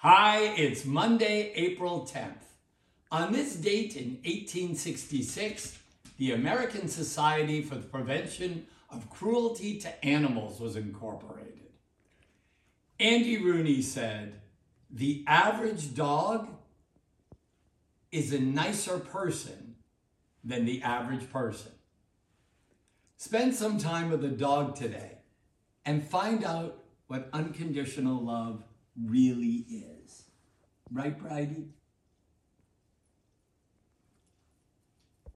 Hi, it's Monday, April 10th. On this date in 1866, the American Society for the Prevention of Cruelty to Animals was incorporated. Andy Rooney said, The average dog is a nicer person than the average person. Spend some time with a dog today and find out what unconditional love really is. Right, Bridie?